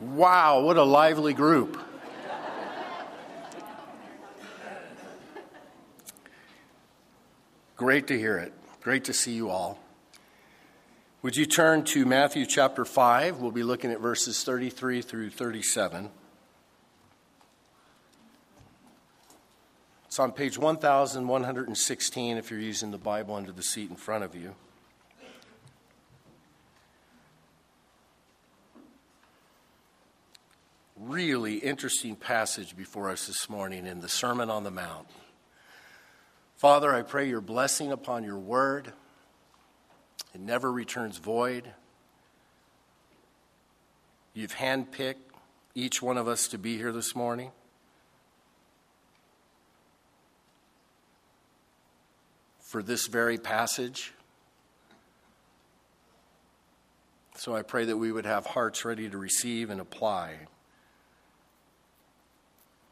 Wow, what a lively group. Great to hear it. Great to see you all. Would you turn to Matthew chapter 5? We'll be looking at verses 33 through 37. It's on page 1116 if you're using the Bible under the seat in front of you. Really interesting passage before us this morning in the Sermon on the Mount. Father, I pray your blessing upon your word. It never returns void. You've handpicked each one of us to be here this morning. For this very passage. So I pray that we would have hearts ready to receive and apply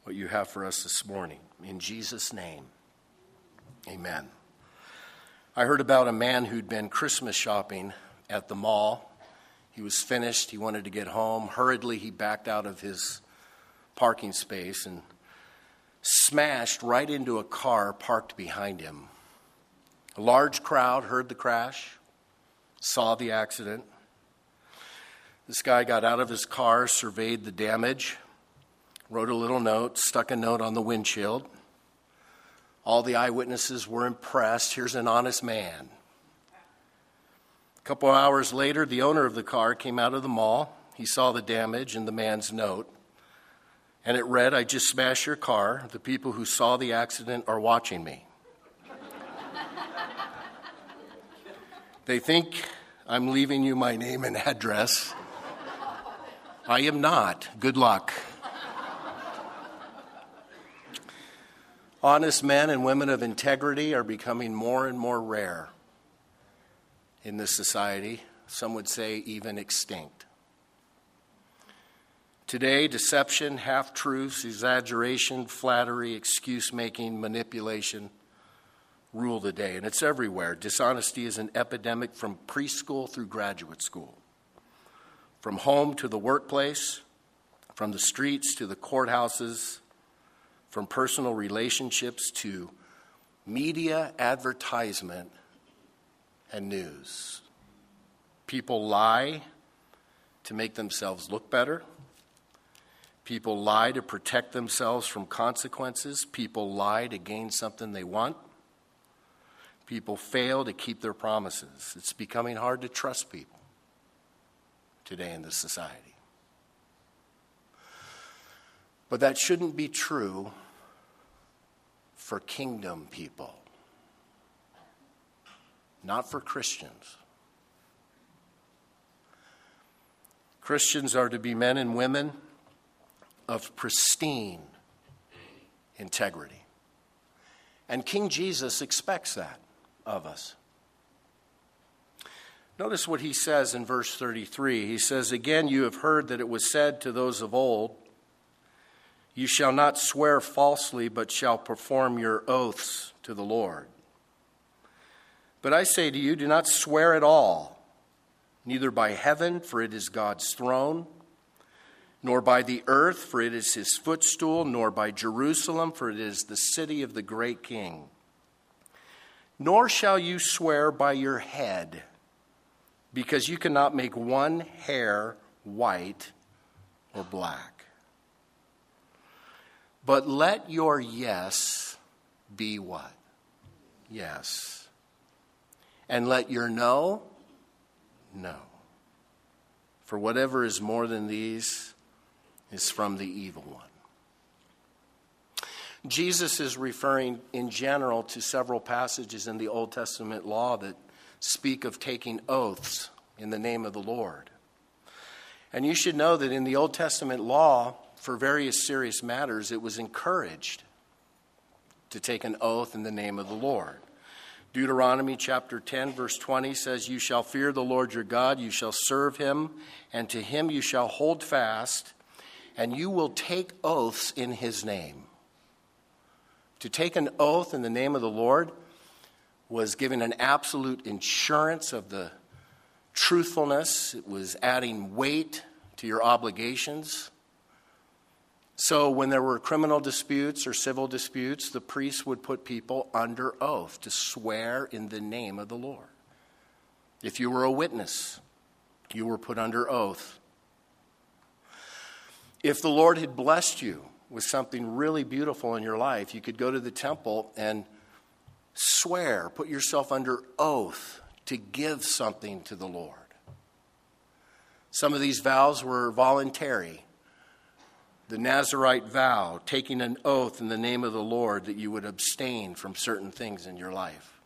what you have for us this morning. In Jesus' name, amen. I heard about a man who'd been Christmas shopping at the mall. He was finished, he wanted to get home. Hurriedly, he backed out of his parking space and smashed right into a car parked behind him. A large crowd heard the crash, saw the accident. This guy got out of his car, surveyed the damage, wrote a little note, stuck a note on the windshield. All the eyewitnesses were impressed. Here's an honest man. A couple hours later, the owner of the car came out of the mall. He saw the damage and the man's note. And it read, I just smashed your car. The people who saw the accident are watching me. they think I'm leaving you my name and address. I am not. Good luck. Honest men and women of integrity are becoming more and more rare in this society. Some would say even extinct. Today, deception, half truths, exaggeration, flattery, excuse making, manipulation rule the day, and it's everywhere. Dishonesty is an epidemic from preschool through graduate school, from home to the workplace, from the streets to the courthouses from personal relationships to media, advertisement, and news. People lie to make themselves look better. People lie to protect themselves from consequences. People lie to gain something they want. People fail to keep their promises. It's becoming hard to trust people today in this society. But that shouldn't be true for kingdom people, not for Christians. Christians are to be men and women of pristine integrity. And King Jesus expects that of us. Notice what he says in verse 33. He says, Again, you have heard that it was said to those of old, you shall not swear falsely, but shall perform your oaths to the Lord. But I say to you, do not swear at all, neither by heaven, for it is God's throne, nor by the earth, for it is his footstool, nor by Jerusalem, for it is the city of the great king. Nor shall you swear by your head, because you cannot make one hair white or black. But let your yes be what? Yes. And let your no, no. For whatever is more than these is from the evil one. Jesus is referring in general to several passages in the Old Testament law that speak of taking oaths in the name of the Lord. And you should know that in the Old Testament law, for various serious matters, it was encouraged to take an oath in the name of the Lord. Deuteronomy chapter 10, verse 20 says, You shall fear the Lord your God, you shall serve him, and to him you shall hold fast, and you will take oaths in his name. To take an oath in the name of the Lord was giving an absolute insurance of the truthfulness, it was adding weight to your obligations. So, when there were criminal disputes or civil disputes, the priests would put people under oath to swear in the name of the Lord. If you were a witness, you were put under oath. If the Lord had blessed you with something really beautiful in your life, you could go to the temple and swear, put yourself under oath to give something to the Lord. Some of these vows were voluntary. The Nazarite vow, taking an oath in the name of the Lord that you would abstain from certain things in your life.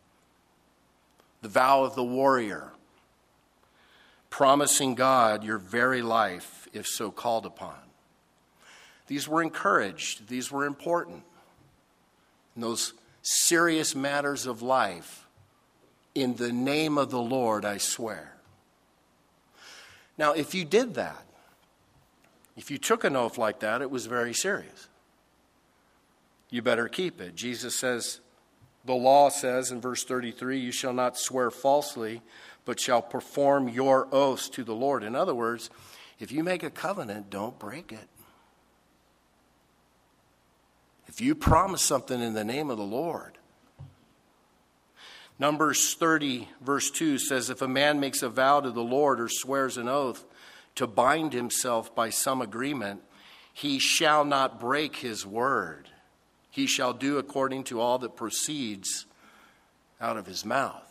The vow of the warrior, promising God your very life if so called upon. These were encouraged, these were important. Those serious matters of life, in the name of the Lord, I swear. Now, if you did that, if you took an oath like that, it was very serious. You better keep it. Jesus says, the law says in verse 33, you shall not swear falsely, but shall perform your oaths to the Lord. In other words, if you make a covenant, don't break it. If you promise something in the name of the Lord, Numbers 30, verse 2 says, If a man makes a vow to the Lord or swears an oath to bind himself by some agreement, he shall not break his word. He shall do according to all that proceeds out of his mouth.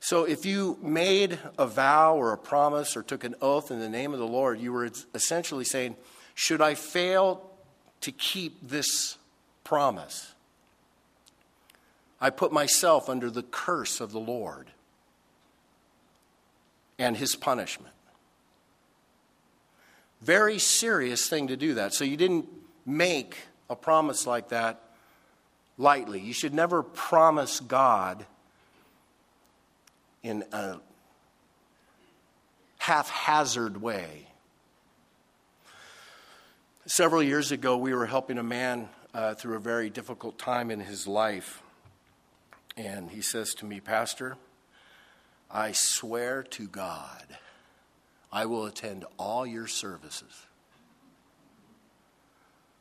So if you made a vow or a promise or took an oath in the name of the Lord, you were essentially saying, Should I fail to keep this promise? I put myself under the curse of the Lord and his punishment. Very serious thing to do that. So you didn't make a promise like that lightly. You should never promise God in a haphazard way. Several years ago, we were helping a man uh, through a very difficult time in his life. And he says to me, Pastor, I swear to God, I will attend all your services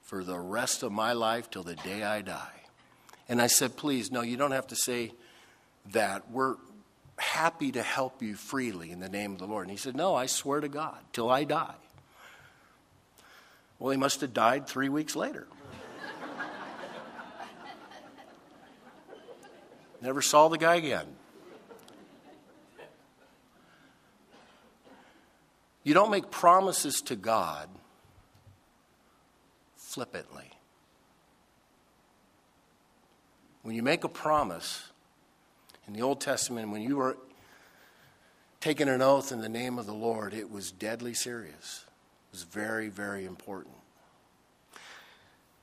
for the rest of my life till the day I die. And I said, Please, no, you don't have to say that. We're happy to help you freely in the name of the Lord. And he said, No, I swear to God, till I die. Well, he must have died three weeks later. Never saw the guy again. You don't make promises to God flippantly. When you make a promise, in the Old Testament, when you were taking an oath in the name of the Lord, it was deadly serious. It was very, very important.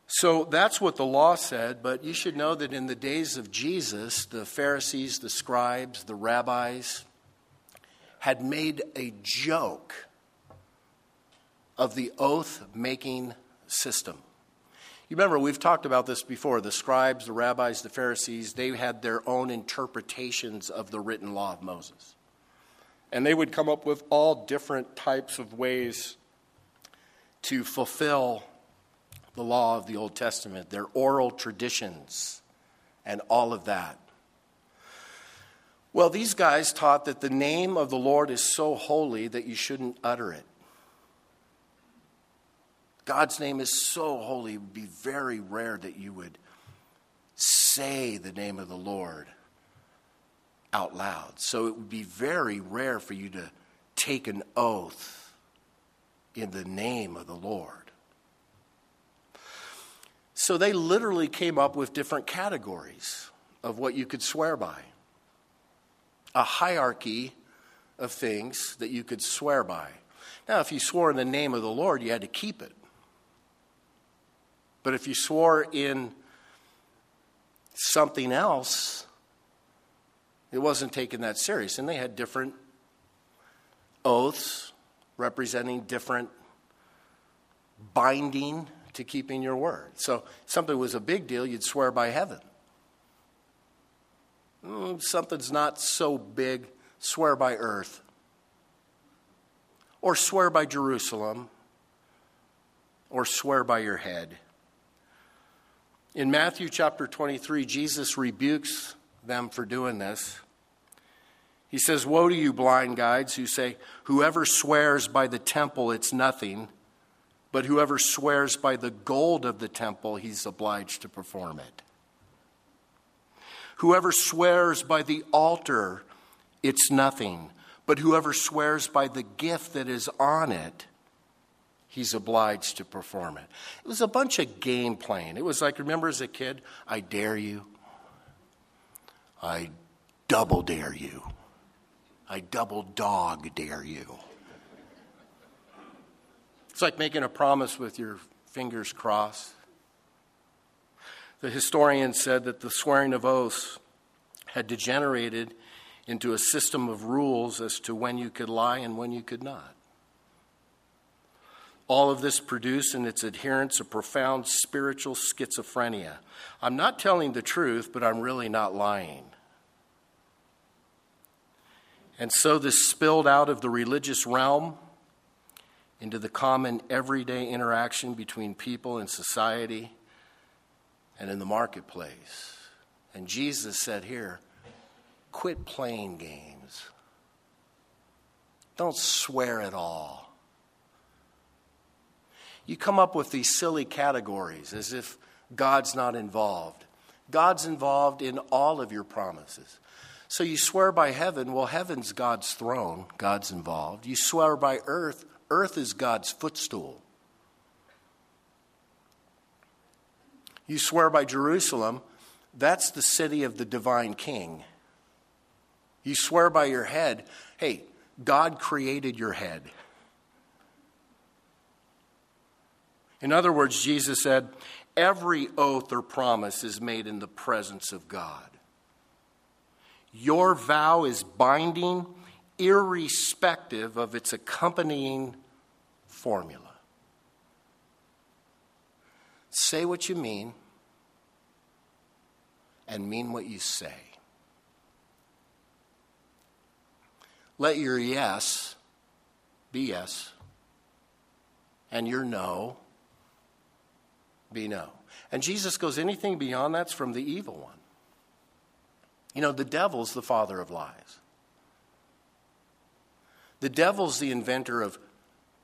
So that's what the law said, but you should know that in the days of Jesus, the Pharisees, the scribes, the rabbis had made a joke of the oath making system. You remember, we've talked about this before. The scribes, the rabbis, the Pharisees, they had their own interpretations of the written law of Moses. And they would come up with all different types of ways to fulfill the law of the Old Testament, their oral traditions, and all of that. Well, these guys taught that the name of the Lord is so holy that you shouldn't utter it. God's name is so holy, it would be very rare that you would say the name of the Lord out loud. So it would be very rare for you to take an oath in the name of the Lord. So they literally came up with different categories of what you could swear by, a hierarchy of things that you could swear by. Now, if you swore in the name of the Lord, you had to keep it. But if you swore in something else, it wasn't taken that serious. And they had different oaths representing different binding to keeping your word. So something was a big deal, you'd swear by heaven. Mm, something's not so big, swear by earth. or swear by Jerusalem, or swear by your head. In Matthew chapter 23, Jesus rebukes them for doing this. He says, Woe to you, blind guides, who say, Whoever swears by the temple, it's nothing, but whoever swears by the gold of the temple, he's obliged to perform it. Whoever swears by the altar, it's nothing, but whoever swears by the gift that is on it, he's obliged to perform it. It was a bunch of game playing. It was like, remember as a kid, I dare you, I double dare you. I double dog dare you. It's like making a promise with your fingers crossed. The historian said that the swearing of oaths had degenerated into a system of rules as to when you could lie and when you could not. All of this produced in its adherents a profound spiritual schizophrenia. I'm not telling the truth, but I'm really not lying. And so this spilled out of the religious realm into the common everyday interaction between people in society and in the marketplace. And Jesus said here, quit playing games. Don't swear at all. You come up with these silly categories as if God's not involved. God's involved in all of your promises. So you swear by heaven, well, heaven's God's throne, God's involved. You swear by earth, earth is God's footstool. You swear by Jerusalem, that's the city of the divine king. You swear by your head, hey, God created your head. In other words, Jesus said, every oath or promise is made in the presence of God. Your vow is binding, irrespective of its accompanying formula. Say what you mean and mean what you say. Let your yes be yes, and your no be no. And Jesus goes, anything beyond that's from the evil one. You know, the devil's the father of lies. The devil's the inventor of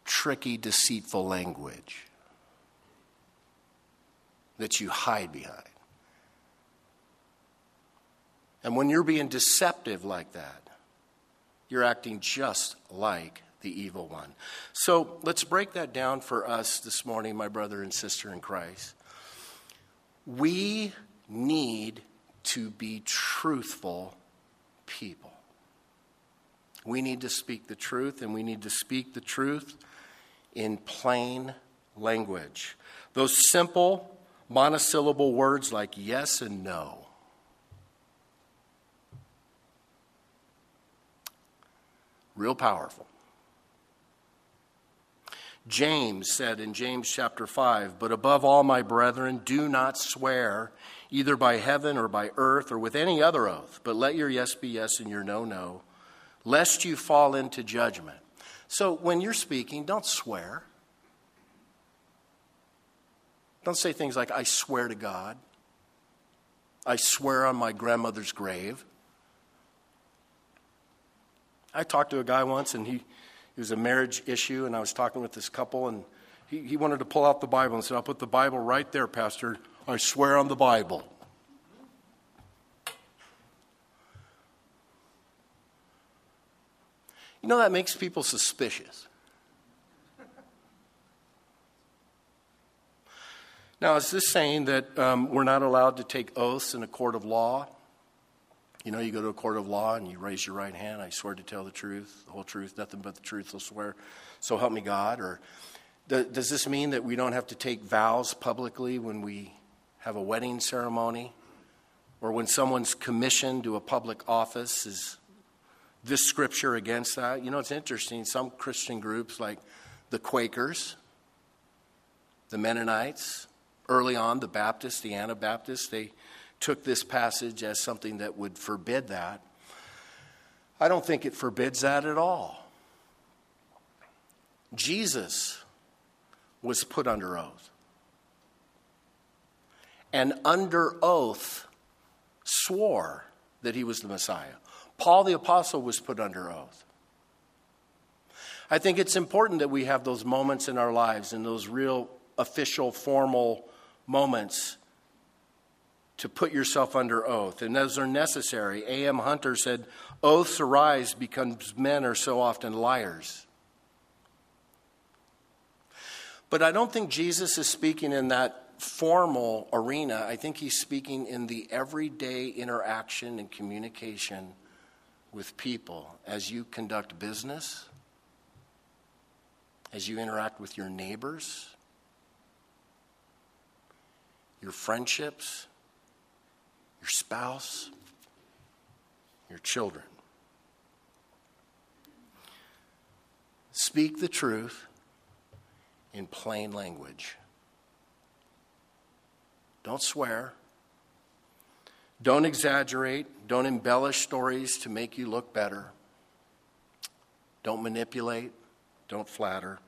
tricky, deceitful language that you hide behind. And when you're being deceptive like that, you're acting just like the evil one. So let's break that down for us this morning, my brother and sister in Christ. We need to be truthful people. We need to speak the truth, and we need to speak the truth in plain language. Those simple monosyllable words like yes and no. Real powerful. James said in James chapter 5, But above all, my brethren, do not swear either by heaven or by earth or with any other oath, but let your yes be yes and your no, no, lest you fall into judgment. So when you're speaking, don't swear. Don't say things like, I swear to God. I swear on my grandmother's grave. I talked to a guy once, and he, it was a marriage issue, and I was talking with this couple, and he, he wanted to pull out the Bible and said, I'll put the Bible right there, Pastor. I swear on the Bible. You know, that makes people suspicious. Now, is this saying that um, we're not allowed to take oaths in a court of law? You know, you go to a court of law and you raise your right hand. I swear to tell the truth, the whole truth, nothing but the truth. I'll swear. So help me God. Or does this mean that we don't have to take vows publicly when we have a wedding ceremony? Or when someone's commissioned to a public office? Is this scripture against that? You know, it's interesting. Some Christian groups, like the Quakers, the Mennonites, early on, the Baptists, the Anabaptists, they took this passage as something that would forbid that. I don't think it forbids that at all. Jesus was put under oath. And under oath swore that he was the Messiah. Paul the Apostle was put under oath. I think it's important that we have those moments in our lives and those real official, formal moments to put yourself under oath. And those are necessary. A.M. Hunter said, Oaths arise because men are so often liars. But I don't think Jesus is speaking in that formal arena. I think he's speaking in the everyday interaction and communication with people as you conduct business, as you interact with your neighbors, your friendships, your spouse, your children. Speak the truth in plain language. Don't swear. Don't exaggerate. Don't embellish stories to make you look better. Don't manipulate. Don't flatter.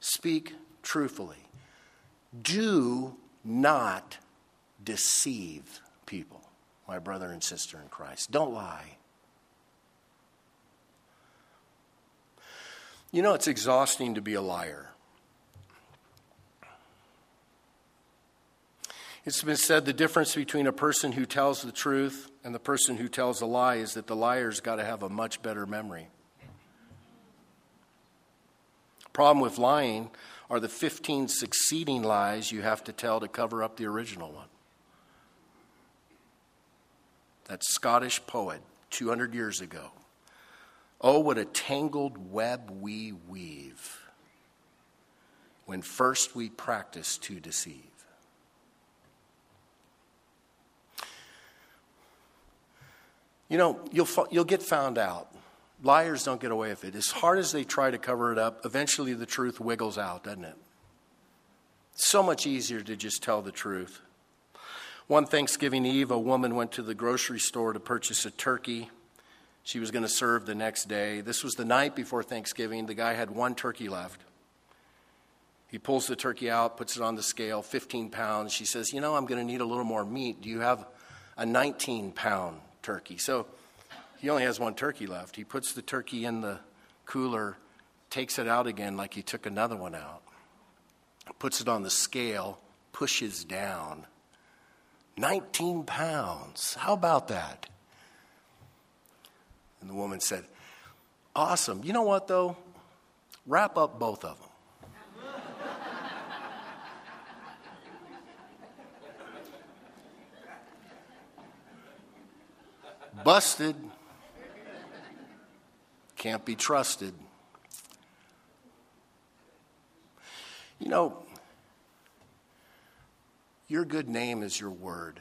Speak truthfully. Do not deceive people, my brother and sister in Christ. Don't lie. You know, it's exhausting to be a liar. It's been said the difference between a person who tells the truth and the person who tells a lie is that the liar's got to have a much better memory. Problem with lying are the 15 succeeding lies you have to tell to cover up the original one. That Scottish poet 200 years ago. Oh, what a tangled web we weave when first we practice to deceive. You know, you'll, you'll get found out. Liars don't get away with it. As hard as they try to cover it up, eventually the truth wiggles out, doesn't it? So much easier to just tell the truth. One Thanksgiving Eve, a woman went to the grocery store to purchase a turkey. She was going to serve the next day. This was the night before Thanksgiving. The guy had one turkey left. He pulls the turkey out, puts it on the scale, 15 pounds. She says, You know, I'm going to need a little more meat. Do you have a 19 pound turkey? So he only has one turkey left. He puts the turkey in the cooler, takes it out again like he took another one out, puts it on the scale, pushes down. 19 pounds. How about that? And the woman said, Awesome. You know what, though? Wrap up both of them. Busted can't be trusted. You know, your good name is your word.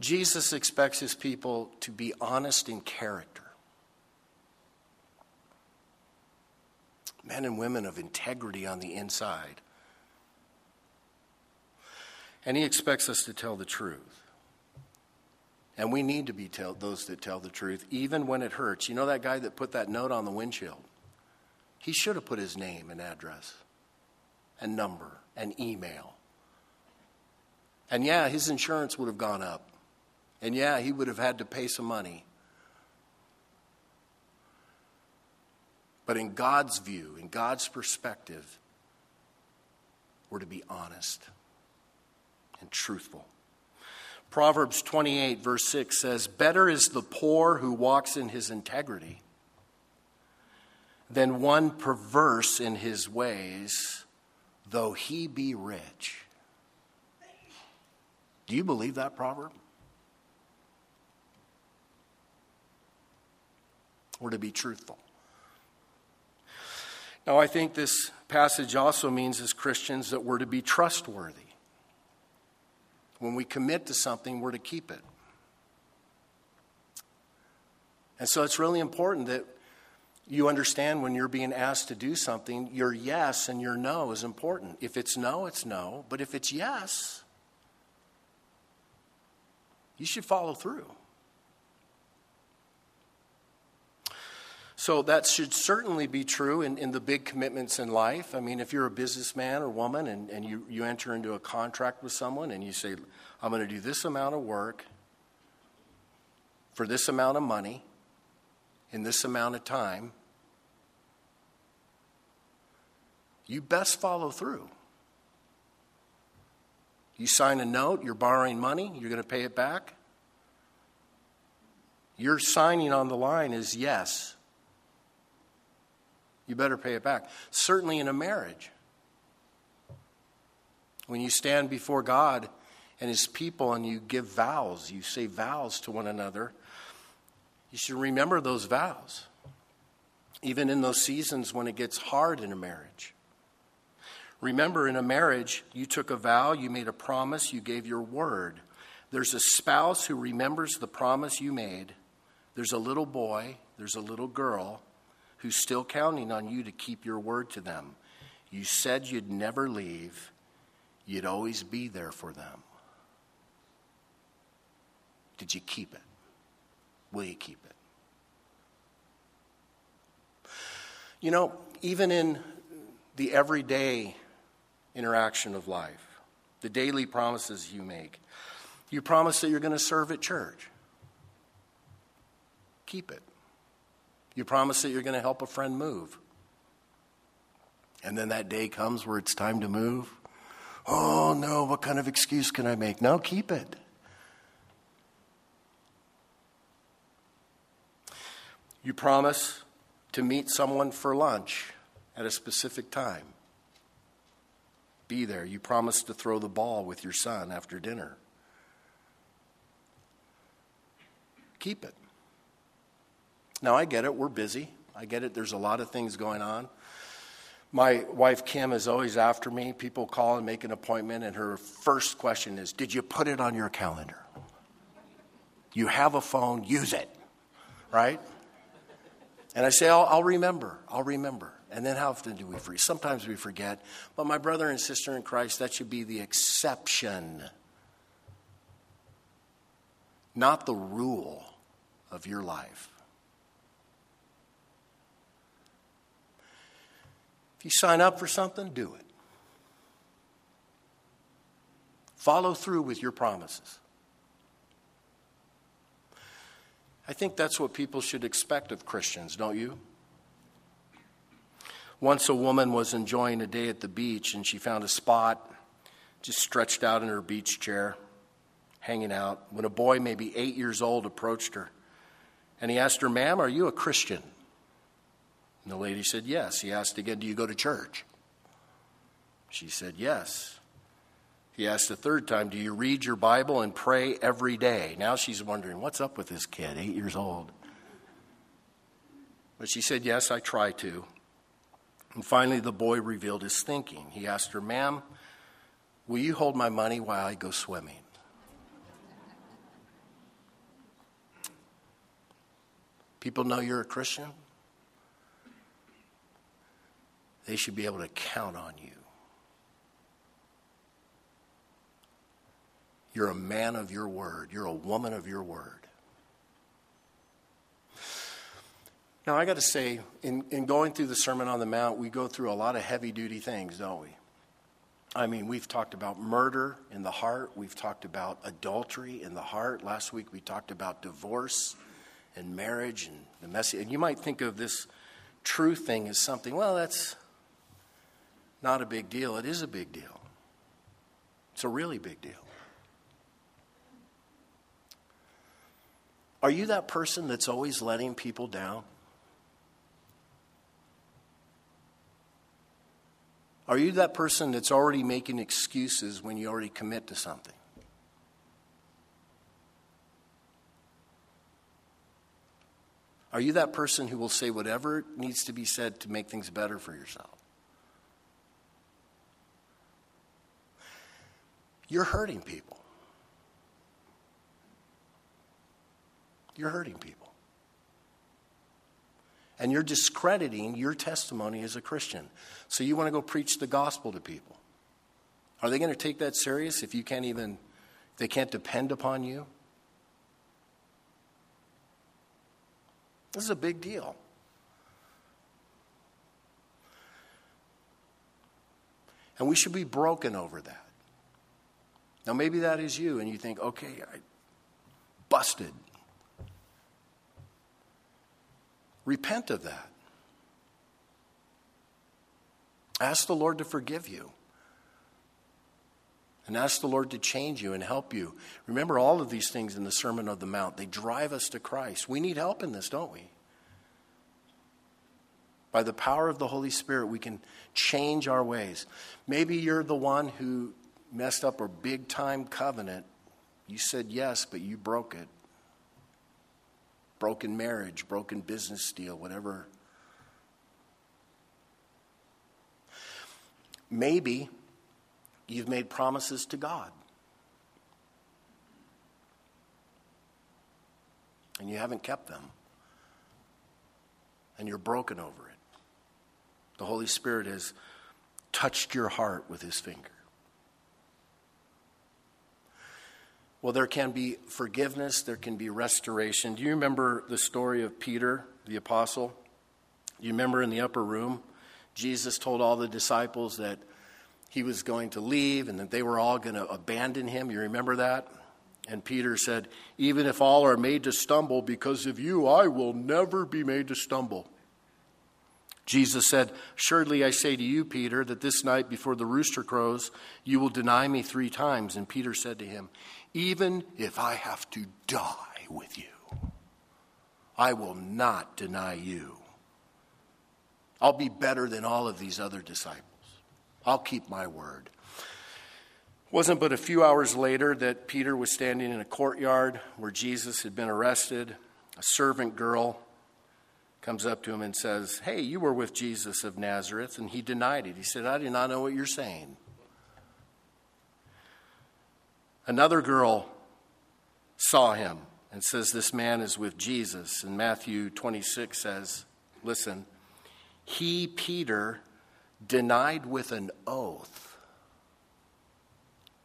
Jesus expects his people to be honest in character. Men and women of integrity on the inside. And he expects us to tell the truth. And we need to be tell, those that tell the truth, even when it hurts. You know that guy that put that note on the windshield? He should have put his name and address and number and email. And yeah, his insurance would have gone up. And yeah, he would have had to pay some money. But in God's view, in God's perspective, we're to be honest and truthful. Proverbs 28, verse 6 says, Better is the poor who walks in his integrity than one perverse in his ways, though he be rich. Do you believe that proverb? Or to be truthful. Now, I think this passage also means as Christians that we're to be trustworthy. When we commit to something, we're to keep it. And so it's really important that you understand when you're being asked to do something, your yes and your no is important. If it's no, it's no. But if it's yes, You should follow through. So that should certainly be true in, in the big commitments in life. I mean, if you're a businessman or woman and, and you, you enter into a contract with someone and you say, I'm going to do this amount of work for this amount of money in this amount of time, you best follow through. You sign a note, you're borrowing money, you're going to pay it back. Your signing on the line is yes. You better pay it back. Certainly in a marriage. When you stand before God and His people and you give vows, you say vows to one another, you should remember those vows, even in those seasons when it gets hard in a marriage. Remember, in a marriage, you took a vow, you made a promise, you gave your word. There's a spouse who remembers the promise you made. There's a little boy, there's a little girl who's still counting on you to keep your word to them. You said you'd never leave, you'd always be there for them. Did you keep it? Will you keep it? You know, even in the everyday interaction of life, the daily promises you make, you promise that you're going to serve at church. Keep it. You promise that you're going to help a friend move. And then that day comes where it's time to move. Oh no, what kind of excuse can I make? No, keep it. You promise to meet someone for lunch at a specific time. Be there. You promised to throw the ball with your son after dinner. Keep it. Now, I get it. We're busy. I get it. There's a lot of things going on. My wife Kim is always after me. People call and make an appointment, and her first question is Did you put it on your calendar? You have a phone, use it, right? And I say, I'll, I'll, remember, I'll remember. And then how often do we forget? Sometimes we forget. But my brother and sister in Christ, that should be the exception, not the rule of your life. If you sign up for something, do it. Follow through with your promises. I think that's what people should expect of Christians, don't you? Once a woman was enjoying a day at the beach and she found a spot just stretched out in her beach chair, hanging out, when a boy, maybe eight years old, approached her. And he asked her, Ma'am, are you a Christian? And the lady said, Yes. He asked again, Do you go to church? She said, Yes. He asked a third time, Do you read your Bible and pray every day? Now she's wondering, What's up with this kid, eight years old? But she said, Yes, I try to. And finally, the boy revealed his thinking. He asked her, Ma'am, will you hold my money while I go swimming? People know you're a Christian. They should be able to count on you. You're a man of your word. You're a woman of your word. Now, I got to say, in, in going through the Sermon on the Mount, we go through a lot of heavy duty things, don't we? I mean, we've talked about murder in the heart. We've talked about adultery in the heart. Last week we talked about divorce and marriage and the messy. And you might think of this truth thing as something, well, that's not a big deal. It is a big deal. It's a really big deal. Are you that person that's always letting people down? Are you that person that's already making excuses when you already commit to something? Are you that person who will say whatever needs to be said to make things better for yourself? You're hurting people. You're hurting people and you're discrediting your testimony as a Christian. So you want to go preach the gospel to people. Are they going to take that serious if you can't even, they can't depend upon you? This is a big deal. And we should be broken over that. Now, maybe that is you, and you think, okay, I busted. Repent of that. Ask the Lord to forgive you. And ask the Lord to change you and help you. Remember all of these things in the Sermon on the Mount. They drive us to Christ. We need help in this, don't we? By the power of the Holy Spirit, we can change our ways. Maybe you're the one who messed up a big time covenant. You said yes, but you broke it. Broken marriage, broken business deal, whatever. Maybe you've made promises to God. And you haven't kept them. And you're broken over it. The Holy Spirit has touched your heart with his finger. Well, there can be forgiveness, there can be restoration. Do you remember the story of Peter, the apostle? You remember in the upper room, Jesus told all the disciples that he was going to leave and that they were all going to abandon him. You remember that? And Peter said, Even if all are made to stumble because of you, I will never be made to stumble. Jesus said, Surely I say to you, Peter, that this night before the rooster crows, you will deny me three times. And Peter said to him, Even if I have to die with you, I will not deny you. I'll be better than all of these other disciples. I'll keep my word. It wasn't but a few hours later that Peter was standing in a courtyard where Jesus had been arrested. A servant girl comes up to him and says, Hey, you were with Jesus of Nazareth. And he denied it. He said, I do not know what you're saying. Another girl saw him and says, This man is with Jesus. And Matthew 26 says, Listen, he, Peter, denied with an oath,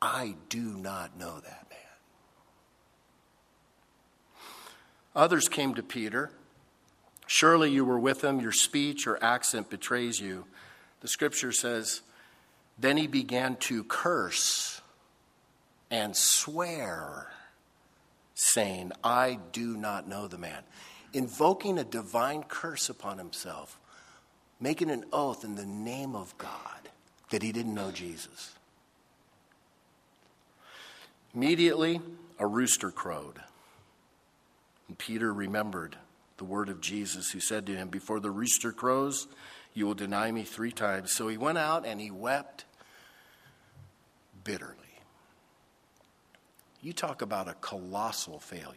I do not know that man. Others came to Peter Surely you were with him, your speech or accent betrays you. The scripture says, Then he began to curse and swear, saying, I do not know the man. Invoking a divine curse upon himself, making an oath in the name of God that he didn't know Jesus. Immediately, a rooster crowed. And Peter remembered the word of Jesus, who said to him, Before the rooster crows, you will deny me three times. So he went out and he wept bitterly. You talk about a colossal failure.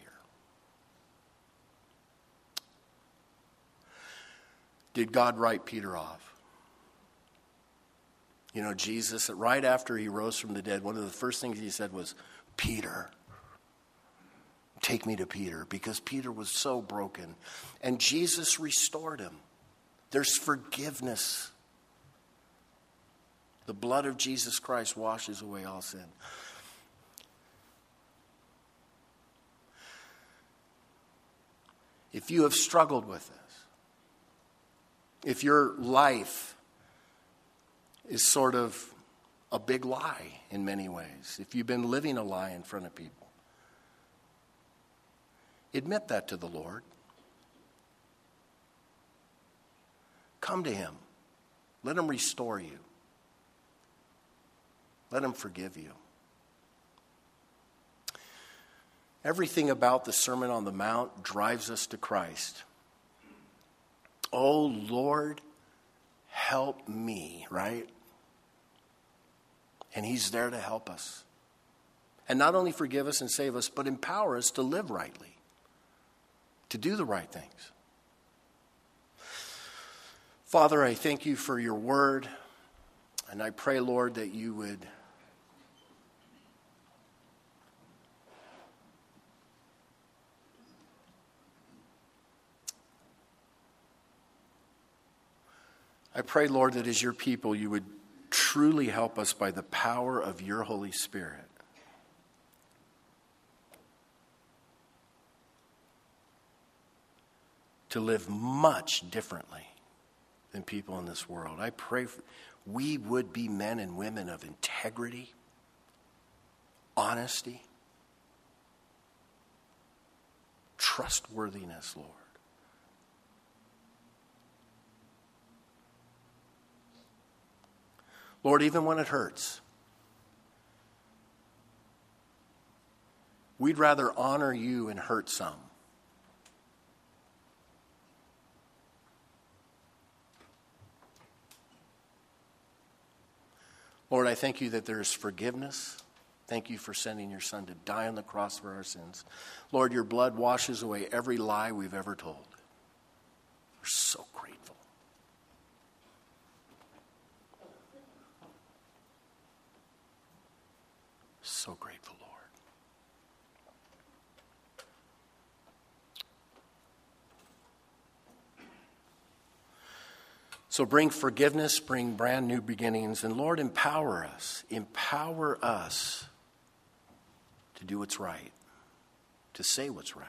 Did God write Peter off? You know, Jesus, right after he rose from the dead, one of the first things he said was, Peter, Take me to Peter because Peter was so broken. And Jesus restored him. There's forgiveness. The blood of Jesus Christ washes away all sin. If you have struggled with this, if your life is sort of a big lie in many ways, if you've been living a lie in front of people, Admit that to the Lord. Come to Him. Let Him restore you. Let Him forgive you. Everything about the Sermon on the Mount drives us to Christ. Oh Lord, help me, right? And He's there to help us. And not only forgive us and save us, but empower us to live rightly to do the right things. Father, I thank you for your word, and I pray, Lord, that you would. I pray, Lord, that as your people, you would truly help us by the power of your Holy Spirit to live much differently than people in this world. I pray for, we would be men and women of integrity, honesty, trustworthiness, Lord. Lord, even when it hurts, we'd rather honor you and hurt some. Lord, I thank you that there is forgiveness. Thank you for sending your son to die on the cross for our sins. Lord, your blood washes away every lie we've ever told. We're so grateful. So grateful, Lord. So bring forgiveness, bring brand new beginnings, and Lord, empower us. Empower us to do what's right, to say what's right.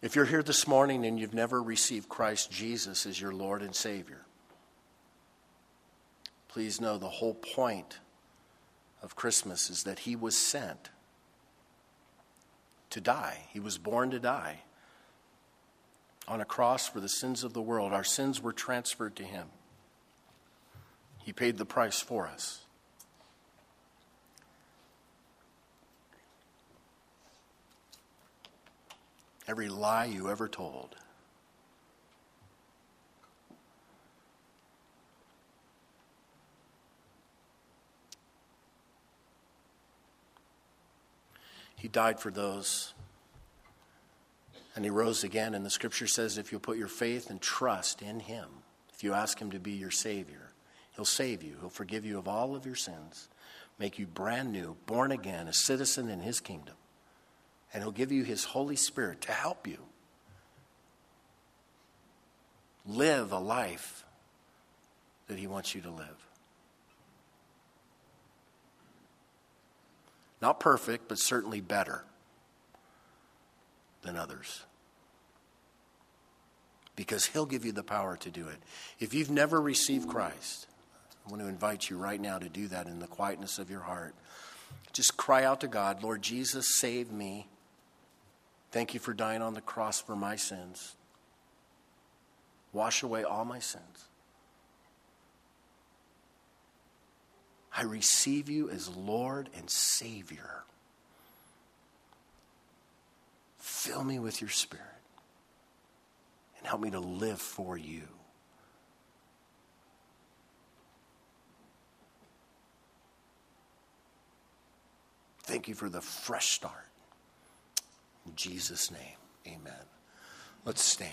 If you're here this morning and you've never received Christ Jesus as your Lord and Savior, please know the whole point of Christmas is that He was sent to die. He was born to die on a cross for the sins of the world. Our sins were transferred to Him, He paid the price for us. Every lie you ever told. He died for those. And he rose again. And the scripture says if you put your faith and trust in him, if you ask him to be your Savior, he'll save you. He'll forgive you of all of your sins, make you brand new, born again, a citizen in his kingdom. And he'll give you his Holy Spirit to help you live a life that he wants you to live. Not perfect, but certainly better than others. Because He'll give you the power to do it. If you've never received Christ, I want to invite you right now to do that in the quietness of your heart. Just cry out to God, Lord Jesus, save me. Thank you for dying on the cross for my sins. Wash away all my sins. I receive you as Lord and Savior. Fill me with your Spirit and help me to live for you. Thank you for the fresh start. In Jesus' name, amen. Let's stand.